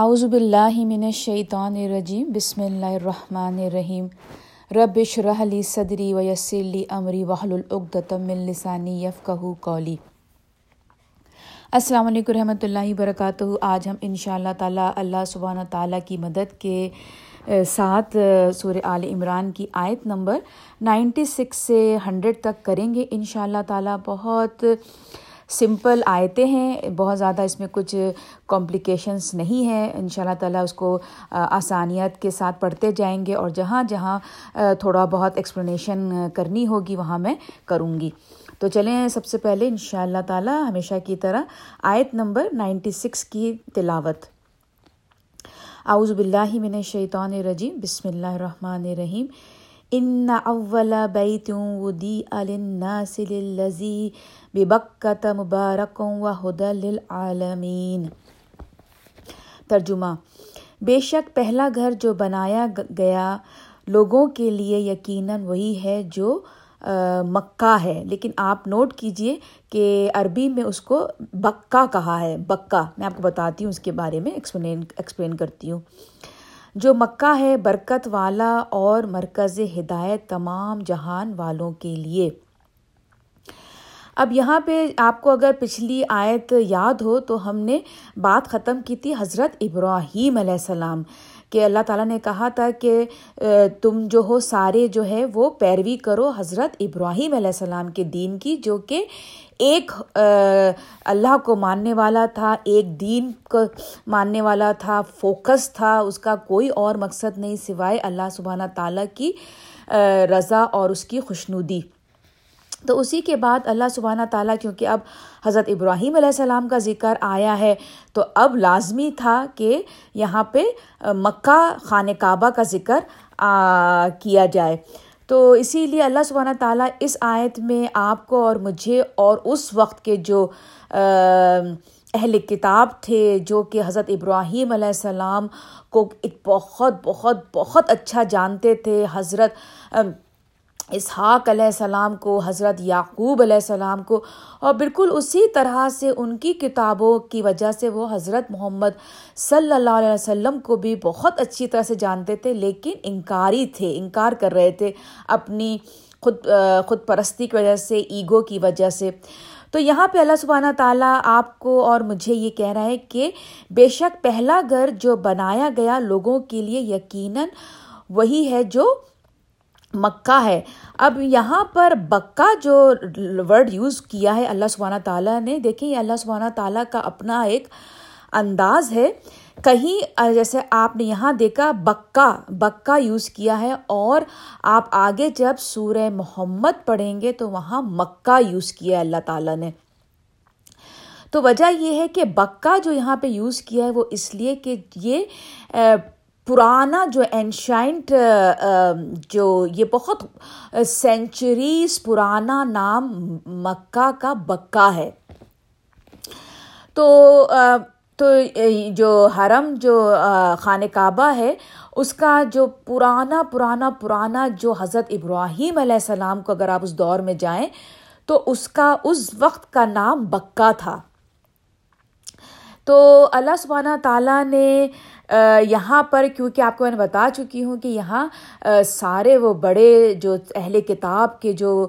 اعوذ باللہ من الشیطان الرجیم، بسم اللہ الرحمن الرحیم. رب اشرح لی صدری ویسر لی امری واحلل عقدۃ من لسانی یفقهوا قولی. السلام علیکم رحمۃ اللہ وبرکاتہ۔ آج ہم ان شاء اللہ تعالیٰ اللہ سبحانہ تعالیٰ کی مدد کے ساتھ سورہ آل عمران کی آیت نمبر نائنٹی سکس سے ہنڈریڈ تک کریں گے۔ ان شاء اللہ تعالیٰ بہت سمپل آیتیں ہیں، بہت زیادہ اس میں کچھ کمپلیکیشنس نہیں ہیں۔ ان شاء اللہ تعالیٰ اس کو آسانیت کے ساتھ پڑھتے جائیں گے اور جہاں جہاں تھوڑا بہت ایکسپلینیشن کرنی ہوگی وہاں میں کروں گی۔ تو چلیں سب سے پہلے ان شاء اللہ تعالیٰ ہمیشہ کی طرح آیت نمبر نائنٹی سکس کی تلاوت۔ اعوذ باللہ من الشیطان الرجیم، بسم اللہ الرحمن الرحیم۔ ان اول بیت ودی للناس للذی ببکت مبارک و حد للعالمین ترجمہ بے شک پہلا گھر جو بنایا گیا لوگوں کے لیے یقیناً وہی ہے جو مکہ ہے۔ لیکن آپ نوٹ کیجیے کہ عربی میں اس کو بکا کہا ہے۔ بکا میں آپ کو بتاتی ہوں اس کے بارے میں، ایکسپلین ایکسپلین کرتی ہوں۔ جو مکہ ہے، برکت والا اور مرکز ہدایت تمام جہان والوں کے لیے۔ اب یہاں پہ آپ کو اگر پچھلی آیت یاد ہو تو ہم نے بات ختم کی تھی حضرت ابراہیم علیہ السلام۔ کہ اللہ تعالیٰ نے کہا تھا کہ تم جو ہو سارے جو ہے وہ پیروی کرو حضرت ابراہیم علیہ السلام کے دین کی، جو کہ ایک اللہ کو ماننے والا تھا، ایک دین کو ماننے والا تھا، فوکس تھا، اس کا کوئی اور مقصد نہیں سوائے اللہ سبحانہ تعالیٰ کی رضا اور اس کی خوشنودی۔ تو اسی کے بعد اللہ سبحانہ تعالیٰ، کیونکہ اب حضرت ابراہیم علیہ السلام کا ذکر آیا ہے، تو اب لازمی تھا کہ یہاں پہ مکہ خانہ کعبہ کا ذکر کیا جائے۔ تو اسی لیے اللہ سبحانہ تعالیٰ اس آیت میں آپ کو اور مجھے اور اس وقت کے جو اہل کتاب تھے، جو کہ حضرت ابراہیم علیہ السلام کو ایک بہت بہت بہت اچھا جانتے تھے، حضرت اسحاق علیہ السلام کو، حضرت یعقوب علیہ السلام کو اور بالکل اسی طرح سے ان کی کتابوں کی وجہ سے وہ حضرت محمد صلی اللہ علیہ وسلم کو بھی بہت اچھی طرح سے جانتے تھے، لیکن انکاری تھے، انکار کر رہے تھے اپنی خود خود پرستی کی وجہ سے، ایگو کی وجہ سے۔ تو یہاں پہ اللہ سبحانہ تعالیٰ آپ کو اور مجھے یہ کہہ رہا ہے کہ بے شک پہلا گھر جو بنایا گیا لوگوں کے لیے یقیناً وہی ہے جو مکہ ہے۔ اب یہاں پر بکا جو ورڈ یوز کیا ہے اللہ سبحانہ تعالیٰ نے، دیکھیں یہ اللہ سبحانہ تعالیٰ کا اپنا ایک انداز ہے۔ کہیں جیسے آپ نے یہاں دیکھا بکا بکا یوز کیا ہے اور آپ آگے جب سورہ محمد پڑھیں گے تو وہاں مکہ یوز کیا ہے اللہ تعالیٰ نے۔ تو وجہ یہ ہے کہ بکا جو یہاں پہ یوز کیا ہے وہ اس لیے کہ یہ پرانا جو اینشائنٹ جو یہ بہت سینچریز پرانا نام مکہ کا بکا ہے۔ تو تو جو حرم، جو خانہ کعبہ ہے، اس کا جو پرانا پرانا پرانا جو حضرت ابراہیم علیہ السلام کو اگر آپ اس دور میں جائیں، تو اس کا، اس وقت کا نام بکا تھا۔ تو اللہ سبحانہ تعالیٰ نے یہاں پر کیونکہ آپ کو میں نے بتا چکی ہوں کہ یہاں سارے وہ بڑے جو اہل کتاب کے جو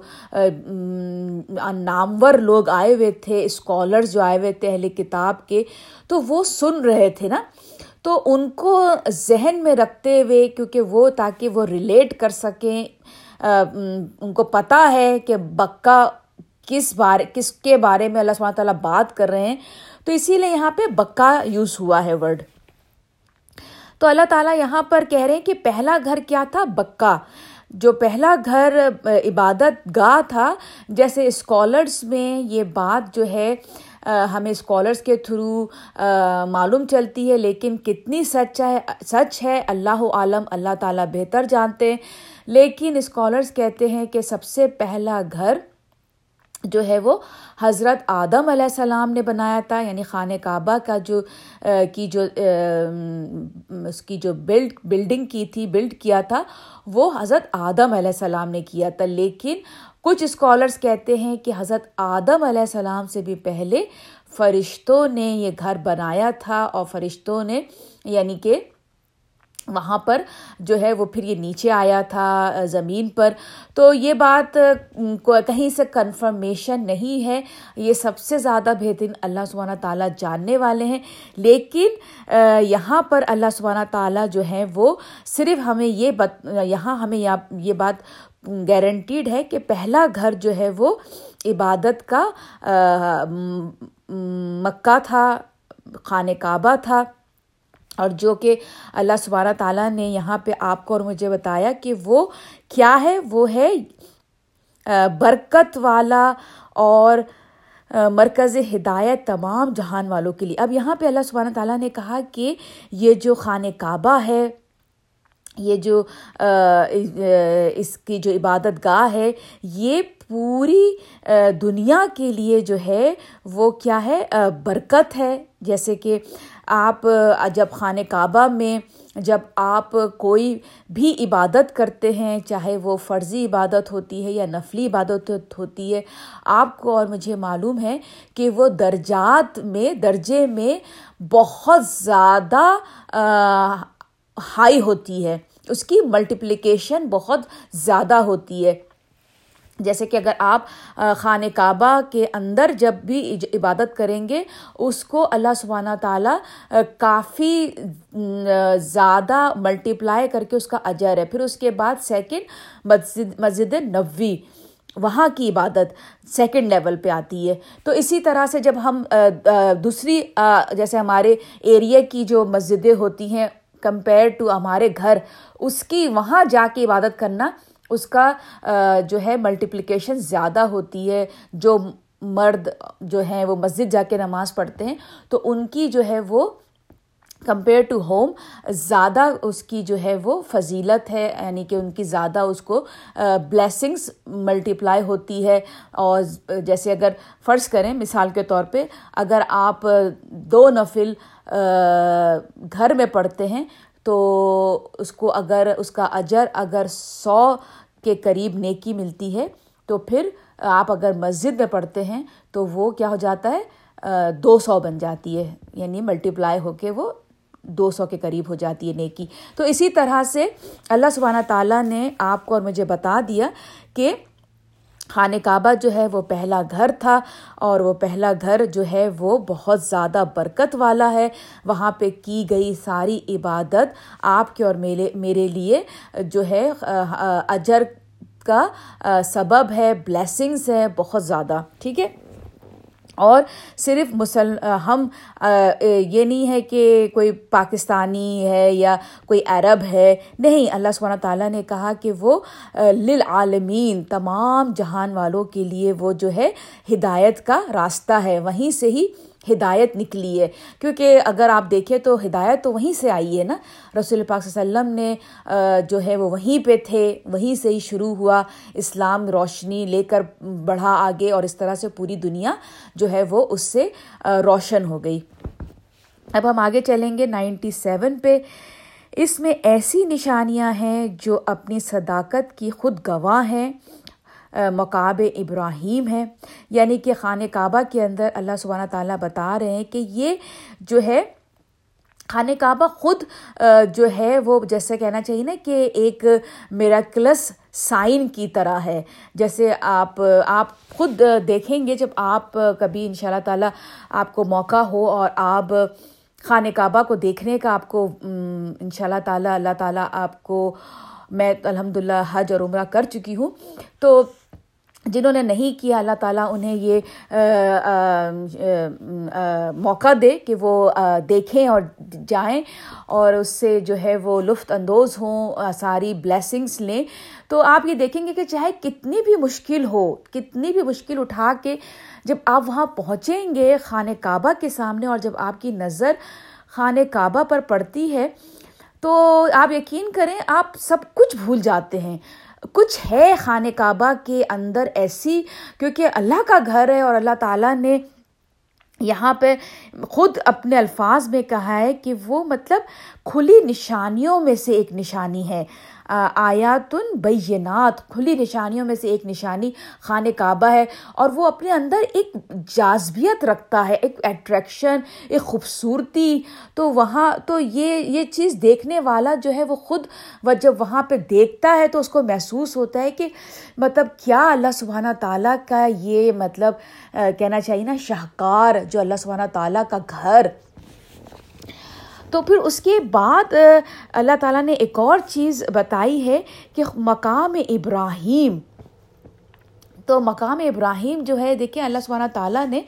نامور لوگ آئے ہوئے تھے، اسکالرز جو آئے ہوئے تھے اہل کتاب کے، تو وہ سن رہے تھے نا۔ تو ان کو ذہن میں رکھتے ہوئے، کیونکہ وہ تاکہ وہ ریلیٹ کر سکیں ان کو پتہ ہے کہ بکا کس بارے کس کے بارے میں اللہ سبحانہ تعالیٰ بات کر رہے ہیں۔ تو اسی لیے یہاں پہ بکا یوز ہوا ہے ورڈ۔ تو اللہ تعالیٰ یہاں پر کہہ رہے ہیں کہ پہلا گھر کیا تھا؟ بکا۔ جو پہلا گھر عبادت گاہ تھا، جیسے اسکالرس میں یہ بات جو ہے ہمیں اسکالرس کے تھرو معلوم چلتی ہے، لیکن کتنی سچ ہے سچ ہے، اللہ عالم، اللہ تعالیٰ بہتر جانتے لیکن اسکالرس کہتے ہیں کہ سب سے پہلا گھر جو ہے وہ حضرت آدم علیہ السلام نے بنایا تھا یعنی خانہ کعبہ کا جو کی جو اس کی جو بلڈ، بلڈنگ کی تھی، بلڈ کیا تھا، وہ حضرت آدم علیہ السلام نے کیا تھا۔ لیکن کچھ اسکالرس کہتے ہیں کہ حضرت آدم علیہ السلام سے بھی پہلے فرشتوں نے یہ گھر بنایا تھا اور فرشتوں نے یعنی کہ وہاں پر جو ہے وہ پھر یہ نیچے آیا تھا زمین پر۔ تو یہ بات کہیں سے کنفرمیشن نہیں ہے۔ یہ سب سے زیادہ بہترین اللہ سبحانہ تعالیٰ جاننے والے ہیں۔ لیکن یہاں پر اللہ سبحانہ تعالیٰ جو ہیں وہ صرف ہمیں یہ بت، یہاں ہمیں یہ بات گارنٹیڈ ہے کہ پہلا گھر جو ہے وہ عبادت کا مکہ تھا، خانہ کعبہ تھا۔ اور جو کہ اللہ سبارہ تعالیٰ نے یہاں پہ آپ کو اور مجھے بتایا کہ وہ کیا ہے، وہ ہے برکت والا اور مرکز ہدایت تمام جہان والوں کے لیے۔ اب یہاں پہ اللہ سبحانہ تعالیٰ نے کہا کہ یہ جو خانہ کعبہ ہے، یہ جو اس کی جو عبادت گاہ ہے، یہ پوری دنیا کے لیے جو ہے، وہ کیا ہے برکت ہے۔ جیسے کہ آپ جب خانہ کعبہ میں جب آپ کوئی بھی عبادت کرتے ہیں، چاہے وہ فرضی عبادت ہوتی ہے یا نفلی عبادت ہوتی ہے، آپ کو اور مجھے معلوم ہے کہ وہ درجات میں، درجے میں بہت زیادہ ہائی ہوتی ہے۔ اس کی ملٹیپلیکیشن بہت زیادہ ہوتی ہے۔ جیسے کہ اگر آپ خانہ کعبہ کے اندر جب بھی عبادت کریں گے، اس کو اللہ سبحانہ تعالیٰ کافی زیادہ ملٹیپلائی کر کے اس کا اجر ہے۔ پھر اس کے بعد سیکنڈ مسجد مسجد نبوی، وہاں کی عبادت سیکنڈ لیول پہ آتی ہے۔ تو اسی طرح سے جب ہم دوسری جیسے ہمارے ایریا کی جو مسجدیں ہوتی ہیں کمپیئر ٹو ہمارے گھر، اس کی وہاں جا کے عبادت کرنا اس کا جو ہے ملٹیپلیکیشن زیادہ ہوتی ہے، جو مرد جو ہیں وہ مسجد جا کے نماز پڑھتے ہیں، تو ان کی جو ہے وہ کمپیئر ٹو ہوم زیادہ اس کی جو ہے وہ فضیلت ہے یعنی کہ ان کی زیادہ اس کو بلیسنگس ملٹیپلائی ہوتی ہے۔ اور جیسے اگر فرض کریں، مثال کے طور پہ اگر آپ دو نفل گھر میں پڑھتے ہیں، تو اس کو اگر، اس کا اجر اگر سو کے قریب نیکی ملتی ہے، تو پھر آپ اگر مسجد میں پڑھتے ہیں تو وہ کیا ہو جاتا ہے دو سو بن جاتی ہے یعنی ملٹیپلائی ہو کے وہ دو سو کے قریب ہو جاتی ہے نیکی۔ تو اسی طرح سے اللہ سبحانہ تعالیٰ نے آپ کو اور مجھے بتا دیا کہ خانہ کعبہ جو ہے وہ پہلا گھر تھا اور وہ پہلا گھر جو ہے وہ بہت زیادہ برکت والا ہے۔ وہاں پہ کی گئی ساری عبادت آپ کے اور میرے میرے لیے جو ہے اجر کا سبب ہے بلیسنگس ہے، بہت زیادہ، ٹھیک ہے؟ اور صرف مسل ہم یہ نہیں ہے کہ کوئی پاکستانی ہے یا کوئی عرب ہے، نہیں، اللہ سبحانہ تعالیٰ نے کہا کہ وہ للعالمین، تمام جہان والوں کے لیے وہ جو ہے ہدایت کا راستہ ہے، وہیں سے ہی ہدایت نکلی ہے۔ کیونکہ اگر آپ دیکھیں تو ہدایت تو وہیں سے آئی ہے نا۔ رسول پاک صلی اللہ علیہ وسلم نے جو ہے وہ وہیں پہ تھے، وہیں سے ہی شروع ہوا۔ اسلام روشنی لے کر بڑھا آگے اور اس طرح سے پوری دنیا جو ہے وہ اس سے روشن ہو گئی۔ اب ہم آگے چلیں گے نائنٹی سیون پہ۔ اس میں ایسی نشانیاں ہیں جو اپنی صداقت کی خود گواہ ہیں۔ مقاب ابراہیم ہے۔ یعنی کہ خانہ کعبہ کے اندر اللہ سبحانہ تعالیٰ بتا رہے ہیں کہ یہ جو ہے، خانہ کعبہ خود جو ہے، وہ جیسے کہنا چاہیے نا کہ ایک میراکلس سائن کی طرح ہے۔ جیسے آپ آپ خود دیکھیں گے جب آپ کبھی ان شاء اللہ تعالیٰ آپ کو موقع ہو اور آپ خانہ کعبہ کو دیکھنے کا آپ کو ان شاء اللہ تعالیٰ اللہ تعالیٰ آپ کو، میں الحمد للہ حج اور عمرہ کر چکی ہوں۔ تو جنہوں نے نہیں کیا، اللہ تعالیٰ انہیں یہ موقع دے کہ وہ دیکھیں اور جائیں اور اس سے جو ہے وہ لطف اندوز ہوں ساری بلیسنگس لیں۔ تو آپ یہ دیکھیں گے کہ چاہے کتنی بھی مشکل ہو، کتنی بھی مشکل اٹھا کے جب آپ وہاں پہنچیں گے خانہ کعبہ کے سامنے اور جب آپ کی نظر خانہ کعبہ پر پڑتی ہے، تو آپ یقین کریں آپ سب کچھ بھول جاتے ہیں۔ کچھ ہے خانہ کعبہ کے اندر ایسی؟ کیونکہ اللہ کا گھر ہے اور اللہ تعالیٰ نے یہاں پہ خود اپنے الفاظ میں کہا ہے کہ وہ مطلب کھلی نشانیوں میں سے ایک نشانی ہے۔ آیاتن بینات، کھلی نشانیوں میں سے ایک نشانی خانہ کعبہ ہے اور وہ اپنے اندر ایک جازبیت رکھتا ہے، ایک اٹریکشن ایک خوبصورتی۔ تو وہاں، تو یہ یہ چیز دیکھنے والا جو ہے وہ خود جب وہاں پہ دیکھتا ہے تو اس کو محسوس ہوتا ہے کہ مطلب کیا اللہ سبحانہ تعالیٰ کا یہ مطلب کہنا چاہیے نا، شاہکار جو اللہ سبحانہ تعالیٰ کا گھر تو پھر اس کے بعد اللہ تعالیٰ نے ایک اور چیز بتائی ہے کہ مقام ابراہیم، تو مقام ابراہیم جو ہے، دیکھیں اللہ سبحانہ تعالیٰ نے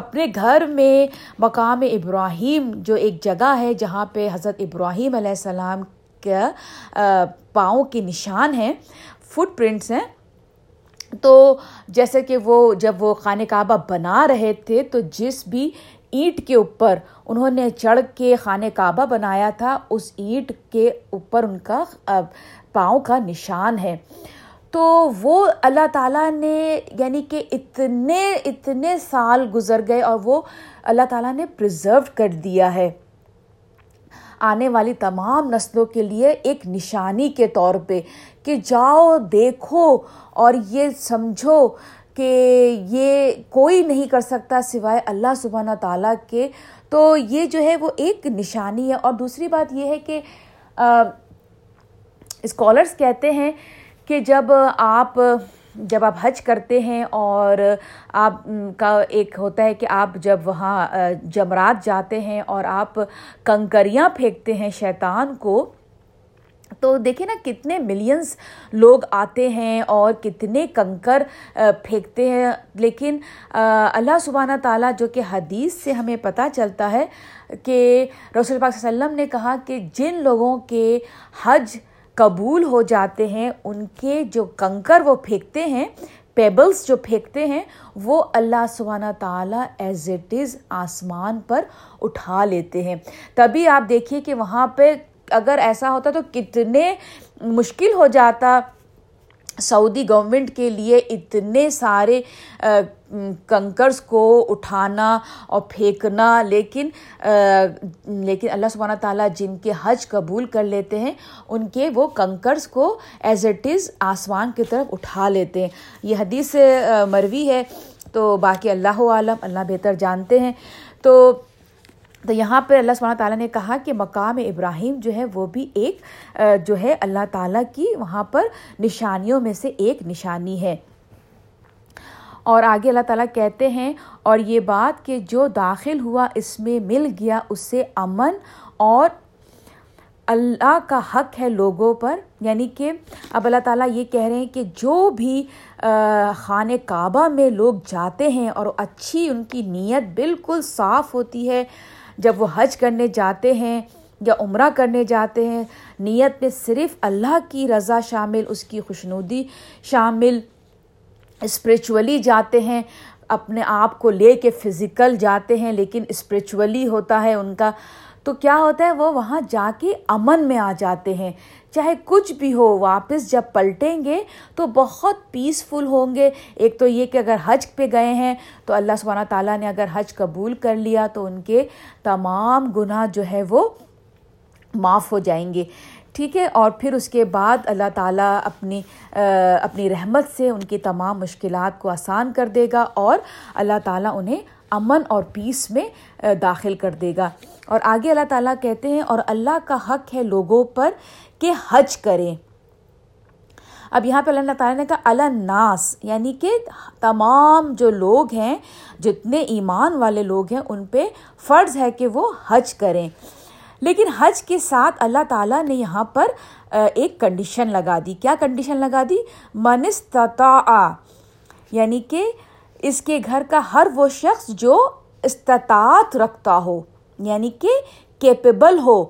اپنے گھر میں مقام ابراہیم جو ایک جگہ ہے جہاں پہ حضرت ابراہیم علیہ السلام کا پاؤں کے نشان ہیں فٹ پرنٹس ہیں۔ تو جیسے کہ وہ جب وہ خانہ کعبہ بنا رہے تھے، تو جس بھی اینٹ کے اوپر انہوں نے چڑھ کے خانہ کعبہ بنایا تھا، اس اینٹ کے اوپر ان کا پاؤں کا نشان ہے۔ تو وہ اللہ تعالیٰ نے یعنی کہ اتنے اتنے سال گزر گئے اور وہ اللہ تعالیٰ نے پرزرو کر دیا ہے۔ آنے والی تمام نسلوں کے لیے ایک نشانی کے طور پہ کہ جاؤ، دیکھو اور یہ سمجھو کہ یہ کوئی نہیں کر سکتا سوائے اللہ سبحانہ تعالیٰ کے۔ تو یہ جو ہے وہ ایک نشانی ہے۔ اور دوسری بات یہ ہے کہ اسکالرس کہتے ہیں کہ جب آپ جب آپ حج کرتے ہیں اور آپ کا ایک ہوتا ہے کہ آپ جب وہاں جمرات جاتے ہیں اور آپ کنکریاں پھینکتے ہیں شیطان کو تو دیکھیں نا کتنے ملینس لوگ آتے ہیں اور کتنے کنکر پھینکتے ہیں۔ لیکن اللہ سبحانہ تعالیٰ جو کہ حدیث سے ہمیں پتہ چلتا ہے کہ رسول پاک صلی اللہ علیہ وسلم نے کہا کہ جن لوگوں کے حج قبول ہو جاتے ہیں، ان کے جو کنکر وہ پھینکتے ہیں پیبلس جو پھینکتے ہیں، وہ اللہ سبحانہ تعالیٰ ایز اٹ از آسمان پر اٹھا لیتے ہیں۔ تبھی آپ دیکھیے کہ وہاں پہ اگر ایسا ہوتا تو کتنے مشکل ہو جاتا سعودی گورنمنٹ کے لیے اتنے سارے کنکرس کو اٹھانا اور پھینکنا، لیکن لیکن اللہ سبحانہ تعالیٰ جن کے حج قبول کر لیتے ہیں، ان کے وہ کنکرس کو ایز اٹ از آسمان کی طرف اٹھا لیتے ہیں۔ یہ حدیث مروی ہے تو باقی اللہ عالم اللہ بہتر جانتے ہیں۔ تو تو یہاں پہ اللہ سبحانہ تعالیٰ نے کہا کہ مقام ابراہیم جو ہے وہ بھی ایک جو ہے اللہ تعالیٰ کی وہاں پر نشانیوں میں سے ایک نشانی ہے۔ اور آگے اللہ تعالیٰ کہتے ہیں، اور یہ بات کہ جو داخل ہوا اس میں مل گیا، اس سے امن اور اللہ کا حق ہے لوگوں پر۔ یعنی کہ اب اللہ تعالیٰ یہ کہہ رہے ہیں کہ جو بھی خانہ کعبہ میں لوگ جاتے ہیں اور اچھی ان کی نیت بالکل صاف ہوتی ہے جب وہ حج کرنے جاتے ہیں یا عمرہ کرنے جاتے ہیں، نیت میں صرف اللہ کی رضا شامل، اس کی خوشنودی شامل اسپریچولی جاتے ہیں، اپنے آپ کو لے کے فزیکل جاتے ہیں، لیکن اسپریچولی ہوتا ہے ان کا۔ تو کیا ہوتا ہے، وہ وہاں جا کے امن میں آ جاتے ہیں۔ چاہے کچھ بھی ہو، واپس جب پلٹیں گے تو بہت پیسفل ہوں گے۔ ایک تو یہ کہ اگر حج پہ گئے ہیں تو اللہ سبحانہ تعالیٰ نے اگر حج قبول کر لیا تو ان کے تمام گناہ جو ہے وہ معاف ہو جائیں گے۔ ٹھیک ہے؟ اور پھر اس کے بعد اللہ تعالیٰ اپنی اپنی رحمت سے ان کی تمام مشکلات کو آسان کر دے گا اور اللہ تعالیٰ انہیں امن اور پیس میں داخل کر دے گا۔ اور آگے اللہ تعالیٰ کہتے ہیں، اور اللہ کا حق ہے لوگوں پر کہ حج کریں۔ اب یہاں پہ اللہ تعالیٰ نے کہا الناس یعنی کہ تمام جو لوگ ہیں، جتنے ایمان والے لوگ ہیں، ان پہ فرض ہے کہ وہ حج کریں۔ لیکن حج کے ساتھ اللہ تعالیٰ نے یہاں پر ایک کنڈیشن لگا دی۔ کیا کنڈیشن لگا دی؟ منستطاع یعنی کہ اس کے گھر کا ہر وہ شخص جو استطاعت رکھتا ہو یعنی کہ کیپیبل ہو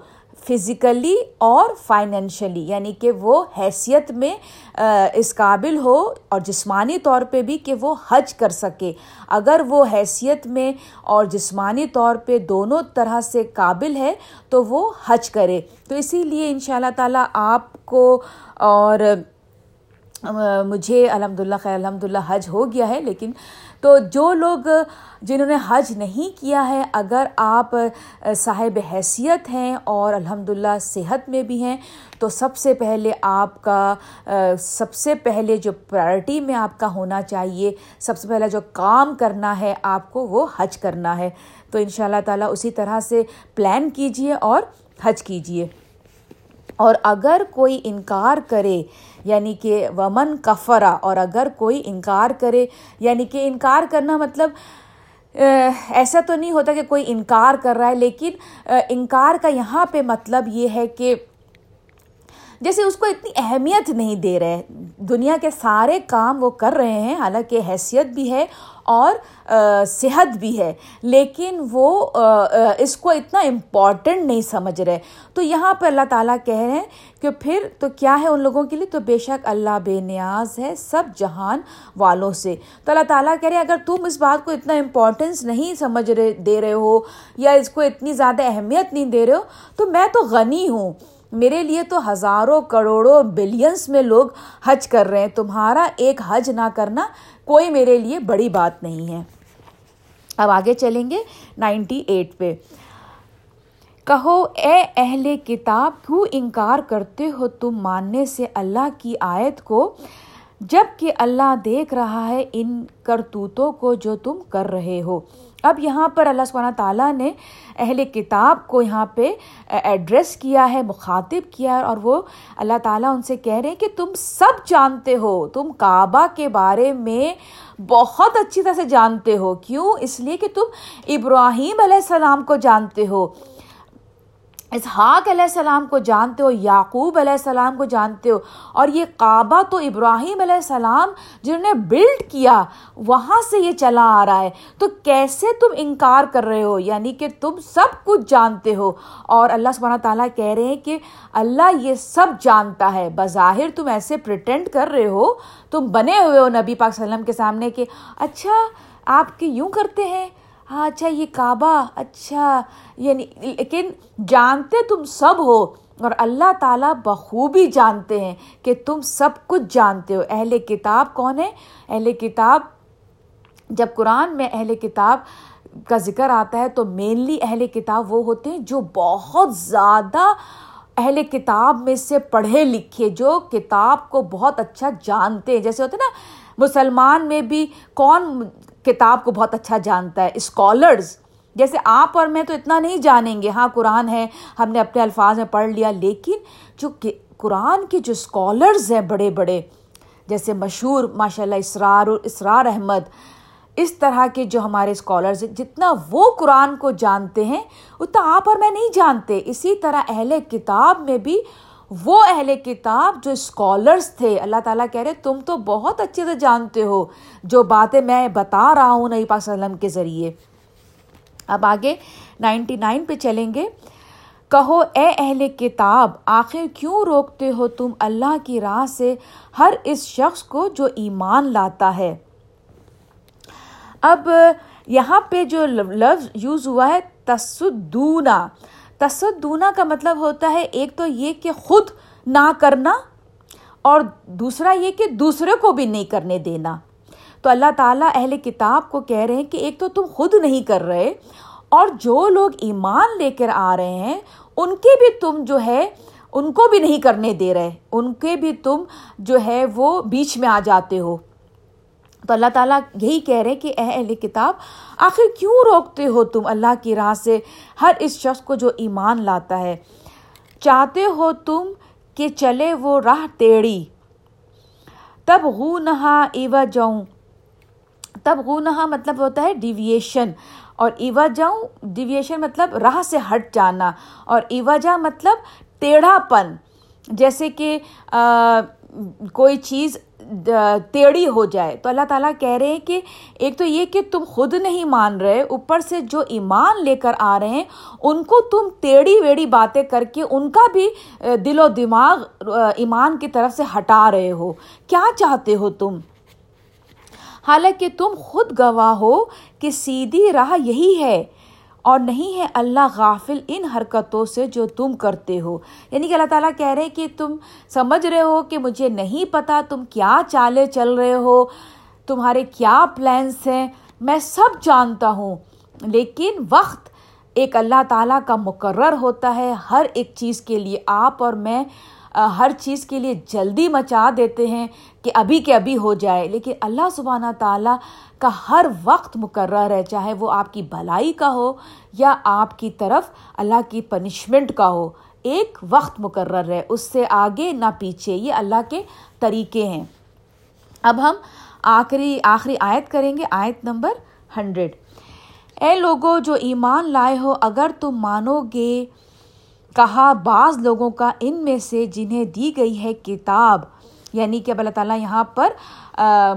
فزیکلی اور فائنینشلی یعنی کہ وہ حیثیت میں اس قابل ہو اور جسمانی طور پہ بھی کہ وہ حج کر سکے۔ اگر وہ حیثیت میں اور جسمانی طور پہ دونوں طرح سے قابل ہے تو وہ حج کرے۔ تو اسی لیے ان شاء اللہ تعالیٰ آپ کو اور مجھے الحمد للہ خیر الحمد للہ حج ہو گیا ہے، لیکن تو جو لوگ، جنہوں نے حج نہیں کیا ہے، اگر آپ صاحب حیثیت ہیں اور الحمد للہ صحت میں بھی ہیں، تو سب سے پہلے آپ کا سب سے پہلے جو پرائرٹی میں آپ کا ہونا چاہیے، سب سے پہلے جو کام کرنا ہے آپ کو، وہ حج کرنا ہے۔ تو ان شاء اللہ تعالیٰ اسی طرح سے پلان کیجیے اور حج کیجیے اور اگر کوئی انکار کرے یعنی کہ ومن کفرا اور اگر کوئی انکار کرے یعنی کہ انکار کرنا مطلب ایسا تو نہیں ہوتا کہ کوئی انکار کر رہا ہے، لیکن انکار کا یہاں پہ مطلب یہ ہے کہ جیسے اس کو اتنی اہمیت نہیں دے رہے۔ دنیا کے سارے کام وہ کر رہے ہیں، حالانکہ حیثیت بھی ہے اور صحت بھی ہے، لیکن وہ اس کو اتنا امپورٹنٹ نہیں سمجھ رہے۔ تو یہاں پہ اللہ تعالیٰ کہہ رہے ہیں کہ پھر تو کیا ہے ان لوگوں کے لیے؟ تو بے شک اللہ بے نیاز ہے سب جہان والوں سے۔ تو اللہ تعالیٰ کہہ رہے ہیں، اگر تم اس بات کو اتنا امپورٹنس نہیں سمجھ رہے، دے رہے ہو یا اس کو اتنی زیادہ اہمیت نہیں دے رہے ہو، تو میں تو غنی ہوں۔ میرے لیے تو ہزاروں کروڑوں بلینس میں لوگ حج کر رہے ہیں۔ تمہارا ایک حج نہ کرنا کوئی میرے لیے بڑی بات نہیں ہے۔ اب آگے چلیں گے نائنٹی ایٹ پہ۔ کہو، اے اہل کتاب، کیوں انکار کرتے ہو تم ماننے سے اللہ کی آیت کو؟ جبکہ اللہ دیکھ رہا ہے ان کرتوتوں کو جو تم کر رہے ہو۔ اب یہاں پر اللہ سبحانہ تعالیٰ نے اہل کتاب کو یہاں پہ ایڈریس کیا ہے، مخاطب کیا ہے، اور وہ اللہ تعالیٰ ان سے کہہ رہے ہیں کہ تم سب جانتے ہو، تم کعبہ کے بارے میں بہت اچھی طرح سے جانتے ہو۔ کیوں؟ اس لیے کہ تم ابراہیم علیہ السلام کو جانتے ہو۔ اسحاق علیہ السلام کو جانتے ہو، یعقوب علیہ السلام کو جانتے ہو، اور یہ کعبہ تو ابراہیم علیہ السلام جنہوں نے بلڈ کیا، وہاں سے یہ چلا آ رہا ہے۔ تو کیسے تم انکار کر رہے ہو؟ یعنی کہ تم سب کچھ جانتے ہو۔ اور اللہ سبحانہ تعالیٰ کہہ رہے ہیں کہ اللہ یہ سب جانتا ہے۔ بظاہر تم ایسے پریٹینڈ کر رہے ہو، تم بنے ہوئے ہو نبی پاک صلی اللہ علیہ وسلم کے سامنے کہ اچھا آپ کے یوں کرتے ہیں؟ ہاں اچھا یہ کعبہ اچھا یعنی لیکن جانتے تم سب ہو اور اللہ تعالیٰ بخوبی جانتے ہیں کہ تم سب کچھ جانتے ہو۔ اہل کتاب کون ہے اہل کتاب، جب قرآن میں اہل کتاب کا ذکر آتا ہے تو مینلی اہل کتاب وہ ہوتے ہیں جو بہت زیادہ اہل کتاب میں سے پڑھے لکھے، جو کتاب کو بہت اچھا جانتے ہیں۔ جیسے ہوتے نا، مسلمان میں بھی کون کتاب کو بہت اچھا جانتا ہے اسکالرز جیسے آپ اور میں تو اتنا نہیں جانیں گے ہاں قرآن ہے، ہم نے اپنے الفاظ میں پڑھ لیا، لیکن جو قرآن کے جو اسکالرز ہیں بڑے بڑے، جیسے مشہور ماشاء اللہ اسرار اسرار احمد، اس طرح کے جو ہمارے اسکالرز ہیں، جتنا وہ قرآن کو جانتے ہیں، اتنا آپ اور میں نہیں جانتے۔ اسی طرح اہل کتاب میں بھی وہ اہل کتاب جو اسکالرس تھے، اللہ تعالیٰ کہہ رہے تم تو بہت اچھے سے جانتے ہو، جو باتیں میں بتا رہا ہوں نئی پاک وسلم کے ذریعے۔ اب آگے نائنٹی نائن پہ چلیں گے۔ کہو، اے اہل کتاب، آخر کیوں روکتے ہو تم اللہ کی راہ سے ہر اس شخص کو جو ایمان لاتا ہے؟ اب یہاں پہ جو لفظ یوز ہوا ہے تسدونا تصدونہ کا مطلب ہوتا ہے ایک تو یہ کہ خود نہ کرنا اور دوسرا یہ کہ دوسرے کو بھی نہیں کرنے دینا۔ تو اللہ تعالیٰ اہل کتاب کو کہہ رہے ہیں کہ ایک تو تم خود نہیں کر رہے اور جو لوگ ایمان لے کر آ رہے ہیں، ان کے بھی تم جو ہے، ان کو بھی نہیں کرنے دے رہے۔ ان کے بھی تم جو ہے، وہ بیچ میں آ جاتے ہو۔ تو اللہ تعالیٰ یہی کہہ رہے کہ اے اہل کتاب، آخر کیوں روکتے ہو تم اللہ کی راہ سے؟ ہر اس شخص کو جو ایمان لاتا ہے۔ چاہتے ہو تم کہ چلے وہ راہ ٹیڑھی۔ تب غو نہا ایوا جاؤں تب غو نہا مطلب ہوتا ہے ڈیویشن اور ایوا جاؤں ڈیویشن مطلب راہ سے ہٹ جانا۔ اور ایوا جا مطلب ٹیڑھا پن جیسے کہ کوئی چیز ٹیڑھی ہو جائے۔ تو اللہ تعالیٰ کہہ رہے ہیں کہ ایک تو یہ کہ تم خود نہیں مان رہے، اوپر سے جو ایمان لے کر آ رہے ہیں، ان کو تم ٹیڑھی ویڑھی باتیں کر کے ان کا بھی دل و دماغ ایمان کی طرف سے ہٹا رہے ہو۔ کیا چاہتے ہو تم؟ حالانکہ تم خود گواہ ہو کہ سیدھی راہ یہی ہے۔ اور نہیں ہے اللہ غافل ان حرکتوں سے جو تم کرتے ہو۔ یعنی کہ اللہ تعالیٰ کہہ رہے ہیں کہ تم سمجھ رہے ہو کہ مجھے نہیں پتا تم کیا چالے چل رہے ہو، تمہارے کیا پلانس ہیں، میں سب جانتا ہوں۔ لیکن وقت ایک اللہ تعالیٰ کا مقرر ہوتا ہے، ہر ایک چیز کے لیے آپ اور میں ہر چیز کے لیے جلدی مچا دیتے ہیں کہ ابھی کے ابھی ہو جائے۔ لیکن اللہ سبحانہ تعالیٰ کا ہر وقت مقرر ہے چاہے وہ آپ کی بھلائی کا ہو یا آپ کی طرف اللہ کی پنشمنٹ کا ہو، ایک وقت مقرر ہے اس سے آگے نہ پیچھے، یہ اللہ کے طریقے ہیں۔ اب ہم آخری آخری آیت کریں گے، آیت نمبر ہنڈریڈ۔ اے لوگوں جو ایمان لائے ہو، اگر تم مانو گے کہا بعض لوگوں کا ان میں سے جنہیں دی گئی ہے کتاب یعنی کہ اب اللہ تعالیٰ یہاں پر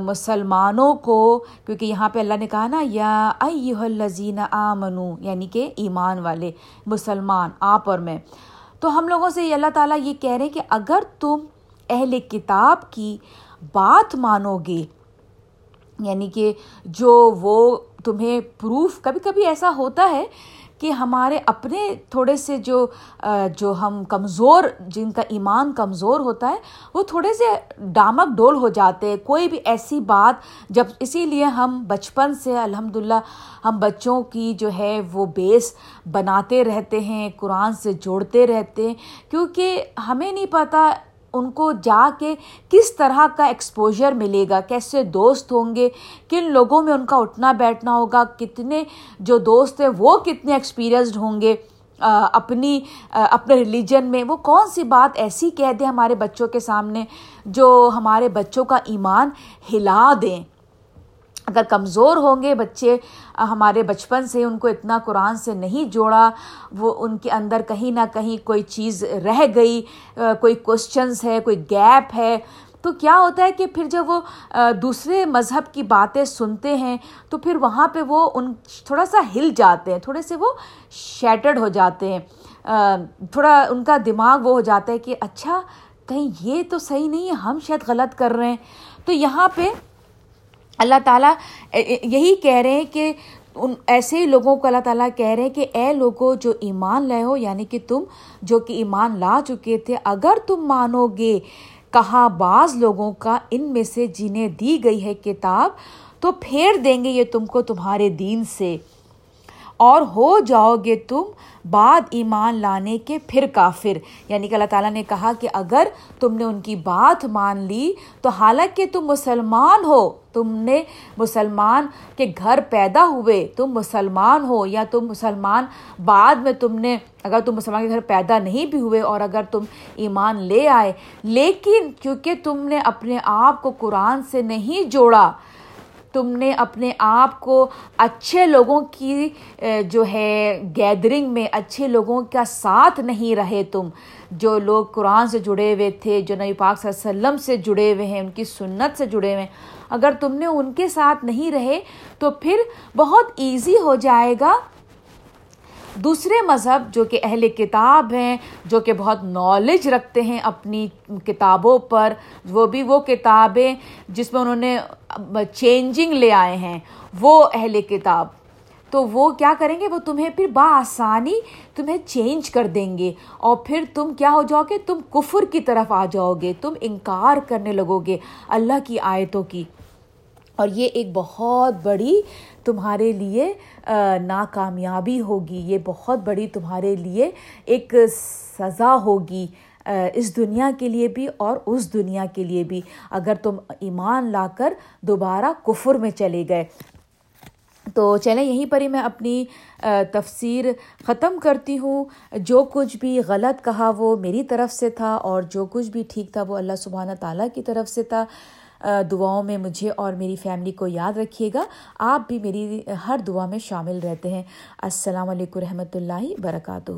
مسلمانوں کو، کیونکہ یہاں پہ اللہ نے کہا نا، یا الزین آمنو یعنی کہ ایمان والے، مسلمان، آپ اور میں۔ تو ہم لوگوں سے اللہ تعالیٰ یہ کہہ رہے ہیں کہ اگر تم اہل کتاب کی بات مانو گے یعنی کہ جو وہ تمہیں پروف، کبھی کبھی ایسا ہوتا ہے کہ ہمارے اپنے تھوڑے سے جو جو ہم کمزور، جن کا ایمان کمزور ہوتا ہے، وہ تھوڑے سے ڈامک ڈول ہو جاتے ہیں۔ کوئی بھی ایسی بات جب اسی لیے ہم بچپن سے الحمد للہ ہم بچوں کی جو ہے وہ بیس بناتے رہتے ہیں، قرآن سے جوڑتے رہتے ہیں، کیونکہ ہمیں نہیں پتہ ان کو جا کے کس طرح کا ایکسپوجر ملے گا؟ کیسے دوست ہوں گے؟ کن لوگوں میں ان کا اٹھنا بیٹھنا ہوگا؟ کتنے جو دوست ہیں وہ کتنے ایکسپیرئنسڈ ہوں گے؟ اپنی اپنے ریلیجن میں وہ کون سی بات ایسی کہہ دیں ہمارے بچوں کے سامنے جو ہمارے بچوں کا ایمان ہلا دیں؟ اگر کمزور ہوں گے بچے، ہمارے بچپن سے ان کو اتنا قرآن سے نہیں جوڑا، وہ ان کے اندر کہیں نہ کہیں کوئی چیز رہ گئی، کوئی کوشچنس ہے، کوئی گیپ ہے۔ تو کیا ہوتا ہے کہ پھر جب وہ دوسرے مذہب کی باتیں سنتے ہیں، تو پھر وہاں پہ وہ ان، تھوڑا سا ہل جاتے ہیں، تھوڑے سے وہ شیٹرڈ ہو جاتے ہیں۔ تھوڑا ان کا دماغ وہ ہو جاتا ہے کہ اچھا کہیں یہ تو صحیح نہیں ہے، ہم شاید غلط کر رہے ہیں۔ تو یہاں پہ اللہ تعالیٰ یہی کہہ رہے ہیں کہ ان ایسے ہی لوگوں کو اللہ تعالیٰ کہہ رہے ہیں کہ اے لوگوں جو ایمان لائے ہو یعنی کہ تم جو کہ ایمان لا چکے تھے، اگر تم مانو گے کہا بعض لوگوں کا ان میں سے جنہیں دی گئی ہے کتاب، تو پھیر دیں گے یہ تم کو تمہارے دین سے۔ اور ہو جاؤ گے تم بعد ایمان لانے کے پھر کافر۔ یعنی کہ اللہ تعالیٰ نے کہا کہ اگر تم نے ان کی بات مان لی، تو حالانکہ تم مسلمان ہو، تم نے مسلمان کے گھر پیدا ہوئے، تم مسلمان ہو یا تم مسلمان بعد میں تم نے، اگر تم مسلمان کے گھر پیدا نہیں بھی ہوئے اور اگر تم ایمان لے آئے، لیکن کیونکہ تم نے اپنے آپ کو قرآن سے نہیں جوڑا تم نے اپنے آپ کو اچھے لوگوں کی جو ہے گیدرنگ میں اچھے لوگوں کا ساتھ نہیں رہے تم۔ جو لوگ قرآن سے جڑے ہوئے تھے، جو نبی پاک صلی اللہ علیہ وسلم سے جڑے ہوئے ہیں، ان کی سنت سے جڑے ہوئے ہیں، اگر تم نے ان کے ساتھ نہیں رہے تو پھر بہت ایزی ہو جائے گا۔ دوسرے مذہب جو کہ اہل کتاب ہیں، جو کہ بہت نالج رکھتے ہیں اپنی کتابوں پر، وہ بھی وہ کتابیں جس میں انہوں نے چینجنگ لے آئے ہیں، وہ اہل کتاب۔ تو وہ کیا کریں گے؟ وہ تمہیں پھر بآسانی تمہیں چینج کر دیں گے۔ اور پھر تم کیا ہو جاؤ گے؟ تم کفر کی طرف آ جاؤ گے، تم انکار کرنے لگو گے اللہ کی آیتوں کی۔ اور یہ ایک بہت بڑی تمہارے لیے ناکامیابی ہوگی۔ یہ بہت بڑی تمہارے لیے ایک سزا ہوگی اس دنیا کے لیے بھی اور اس دنیا کے لیے بھی۔ اگر تم ایمان لا کر دوبارہ کفر میں چلے گئے۔ تو چلیں، یہیں پر ہی میں اپنی تفسیر ختم کرتی ہوں۔ جو کچھ بھی غلط کہا وہ میری طرف سے تھا اور جو کچھ بھی ٹھیک تھا وہ اللہ سبحانہ تعالیٰ کی طرف سے تھا۔ دعاؤں میں مجھے اور میری فیملی کو یاد رکھیے گا۔ آپ بھی میری ہر دعا میں شامل رہتے ہیں۔ السلام علیکم رحمۃ اللہ برکاتہ